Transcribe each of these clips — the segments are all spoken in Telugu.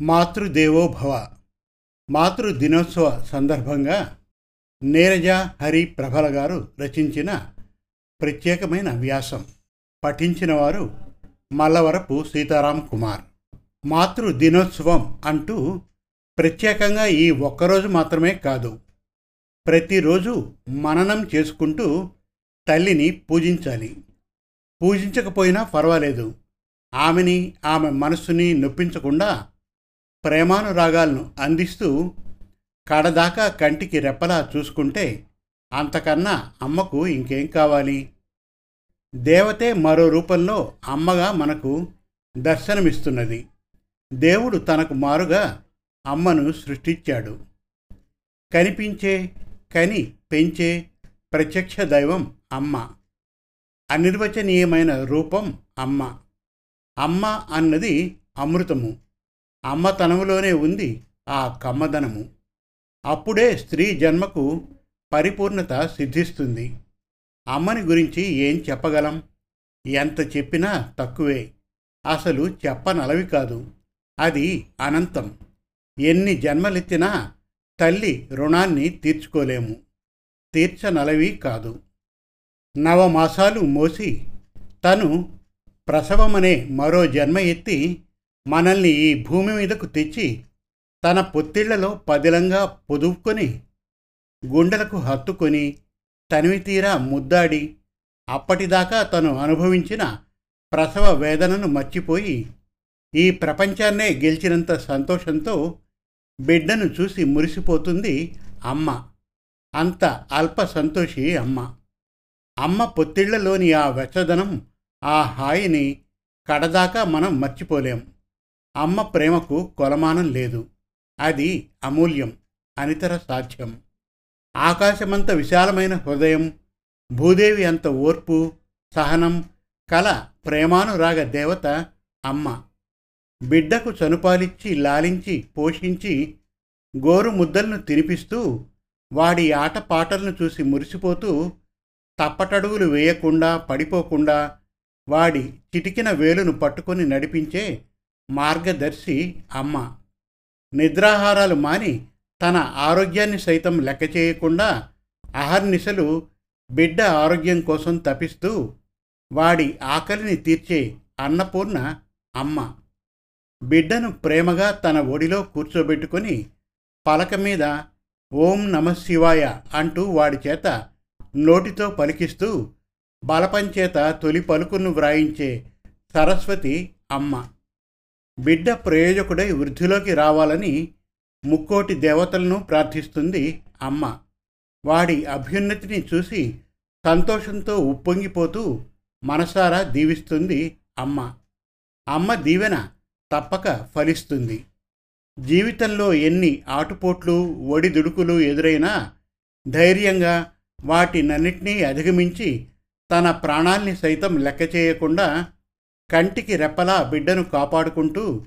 మాతృదేవోభవ మాతృ దినోత్సవ సందర్భంగా నీరజ హరి ప్రభల గారు రచించిన ప్రత్యేకమైన వ్యాసం పఠించిన వారు మల్లవరపు సీతారాం కుమార్. మాతృ దినోత్సవం అంటూ ప్రత్యేకంగా ఈ ఒక్కరోజు మాత్రమే కాదు ప్రతిరోజు మననం చేసుకుంటూ తల్లిని పూజించాలి. పూజించకపోయినా పర్వాలేదు ఆమెని ఆమె మనస్సుని నొప్పించకుండా ప్రేమానురాగాలను అందిస్తూ కడదాకా కంటికి రెప్పలా చూసుకుంటే అంతకన్నా అమ్మకు ఇంకేం కావాలి? దేవతే మరో రూపంలో అమ్మగా మనకు దర్శనమిస్తున్నది. దేవుడు తనకు మారుగా అమ్మను సృష్టించాడు. కనిపించే కని పెంచే ప్రత్యక్ష దైవం అమ్మ. అనిర్వచనీయమైన రూపం అమ్మ. అమ్మ అన్నది అమృతము. అమ్మతనములోనే ఉంది ఆ కమ్మదనము. అప్పుడే స్త్రీ జన్మకు పరిపూర్ణత సిద్ధిస్తుంది. అమ్మని గురించి ఏం చెప్పగలం? ఎంత చెప్పినా తక్కువే. అసలు చెప్పనలవి కాదు. అది అనంతం. ఎన్ని జన్మలెత్తినా తల్లి రుణాన్ని తీర్చుకోలేము. తీర్చనలవి కాదు. నవమాసాలు మోసి తను ప్రసవమనే మరో జన్మ ఎత్తి మనల్ని ఈ భూమి మీదకు తెచ్చి తన పొత్తిళ్ళలో పదిలంగా పొదుపుకొని గుండెలకు హత్తుకొని తనివి తీరా ముద్దాడి అప్పటిదాకా తను అనుభవించిన ప్రసవ వేదనను మర్చిపోయి ఈ ప్రపంచాన్నే గెలిచినంత సంతోషంతో బిడ్డను చూసి మురిసిపోతుంది అమ్మ. అంత అల్ప సంతోషి అమ్మ. అమ్మ పొత్తిళ్ళలోని ఆ వెచ్చదనం ఆ హాయిని కడదాకా మనం మర్చిపోలేం. అమ్మ ప్రేమకు కొలమానం లేదు. అది అమూల్యం అనితర సాధ్యం. ఆకాశమంత విశాలమైన హృదయం భూదేవి అంత ఓర్పు సహనం కల ప్రేమానురాగ దేవత అమ్మ. బిడ్డకు చనుపాలిచ్చి లాలించి పోషించి గోరు ముద్దలను తినిపిస్తూ వాడి ఆటపాటలను చూసి మురిసిపోతూ తప్పటడుగులు వేయకుండా పడిపోకుండా వాడి చిటికిన వేలును పట్టుకొని నడిపించే మార్గదర్శి అమ్మ. నిద్రాహారాలు మాని తన ఆరోగ్యాన్ని సైతం లెక్క చేయకుండా అహర్నిశలు బిడ్డ ఆరోగ్యం కోసం తపిస్తూ వాడి ఆకలిని తీర్చే అన్నపూర్ణ అమ్మ. బిడ్డను ప్రేమగా తన ఒడిలో కూర్చోబెట్టుకొని పలక మీద ఓం నమ శివాయ అంటూ వాడి చేత నోటితో పలికిస్తూ బలపంచేత తొలి పలుకును వ్రాయించే సరస్వతి అమ్మ. బిడ్డ ప్రయోజకుడై వృద్ధిలోకి రావాలని ముక్కోటి దేవతలను ప్రార్థిస్తుంది అమ్మ. వాడి అభ్యున్నతిని చూసి సంతోషంతో ఉప్పొంగిపోతూ మనసారా దీవిస్తుంది అమ్మ. అమ్మ దీవెన తప్పక ఫలిస్తుంది. జీవితంలో ఎన్ని ఆటుపోట్లు ఒడిదుడుకులు ఎదురైనా ధైర్యంగా వాటినన్నిటినీ అధిగమించి తన ప్రాణాల్ని సైతం లెక్క చేయకుండా కంటికి రెప్పలా బిడ్డను కాపాడుకుంటూ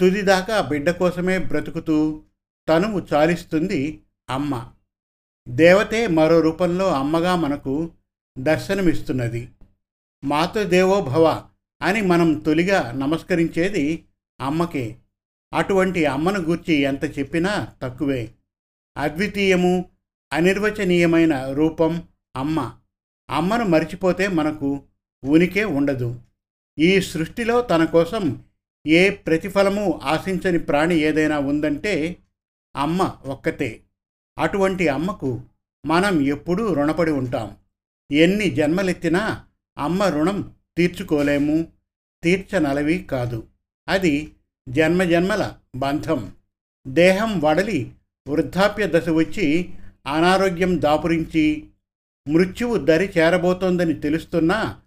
తుదిదాకా బిడ్డ కోసమే బ్రతుకుతూ తనువు చాలిస్తుంది అమ్మ. దేవతే మరో రూపంలో అమ్మగా మనకు దర్శనమిస్తున్నది. మాతృదేవో భవ అని మనం తొలిగా నమస్కరించేది అమ్మకే. అటువంటి అమ్మను గూర్చి ఎంత చెప్పినా తక్కువే. అద్వితీయము అనిర్వచనీయమైన రూపం అమ్మ. అమ్మను మరిచిపోతే మనకు ఉనికే ఉండదు. ఈ సృష్టిలో తన కోసం ఏ ప్రతిఫలము ఆశించని ప్రాణి ఏదైనా ఉందంటే అమ్మ ఒక్కతే. అటువంటి అమ్మకు మనం ఎప్పుడూ రుణపడి ఉంటాం. ఎన్ని జన్మలెత్తినా అమ్మ రుణం తీర్చుకోలేము. తీర్చనలవి కాదు. అది జన్మజన్మల బంధం. దేహం వడలి వృద్ధాప్య దశ వచ్చి అనారోగ్యం దాపురించి మృత్యువు దరి చేరబోతోందని తెలుస్తున్నా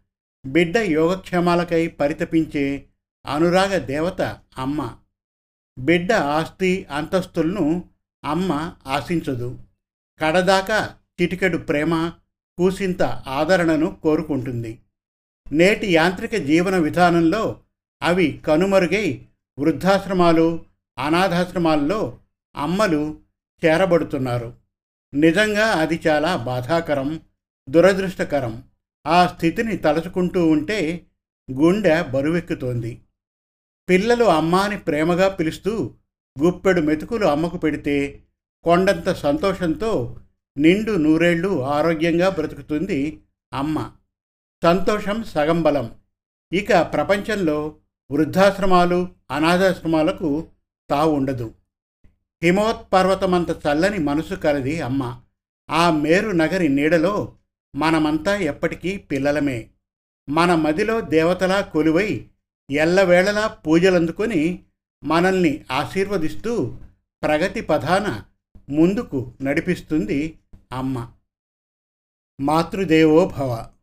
బిడ్డ యోగక్షేమాలకై పరితపించే అనురాగ దేవత అమ్మ. బిడ్డ ఆస్తి అంతస్తులను అమ్మ ఆశించదు. కడదాకా చిటికెడు ప్రేమ కూసింత ఆదరణను కోరుకుంటుంది. నేటి యాంత్రిక జీవన విధానంలో అవి కనుమరుగై వృద్ధాశ్రమాలు అనాథాశ్రమాల్లో అమ్మలు చేరబడుతున్నారు. నిజంగా అది చాలా బాధాకరం దురదృష్టకరం. ఆ స్థితిని తలుచుకుంటూ ఉంటే గుండె బరువెక్కుతోంది. పిల్లలు అమ్మ అని ప్రేమగా పిలుస్తూ గుప్పెడు మెతుకులు అమ్మకు పెడితే కొండంత సంతోషంతో నిండు నూరేళ్ళు ఆరోగ్యంగా బ్రతుకుతుంది అమ్మ. సంతోషం సగం బలం. ఇక ప్రపంచంలో వృద్ధాశ్రమాలు అనాథాశ్రమాలకు తావు ఉండదు. హిమోత్పర్వతమంత చల్లని మనసు కలది అమ్మ. ఆ మేరు నగరి నీడలో మనమంతా ఎప్పటికీ పిల్లలమే. మన మదిలో దేవతలా కొలువై ఎల్లవేళలా పూజలందుకొని మనల్ని ఆశీర్వదిస్తూ ప్రగతి పథాన ముందుకు నడిపిస్తుంది అమ్మ. మాతృదేవో భవ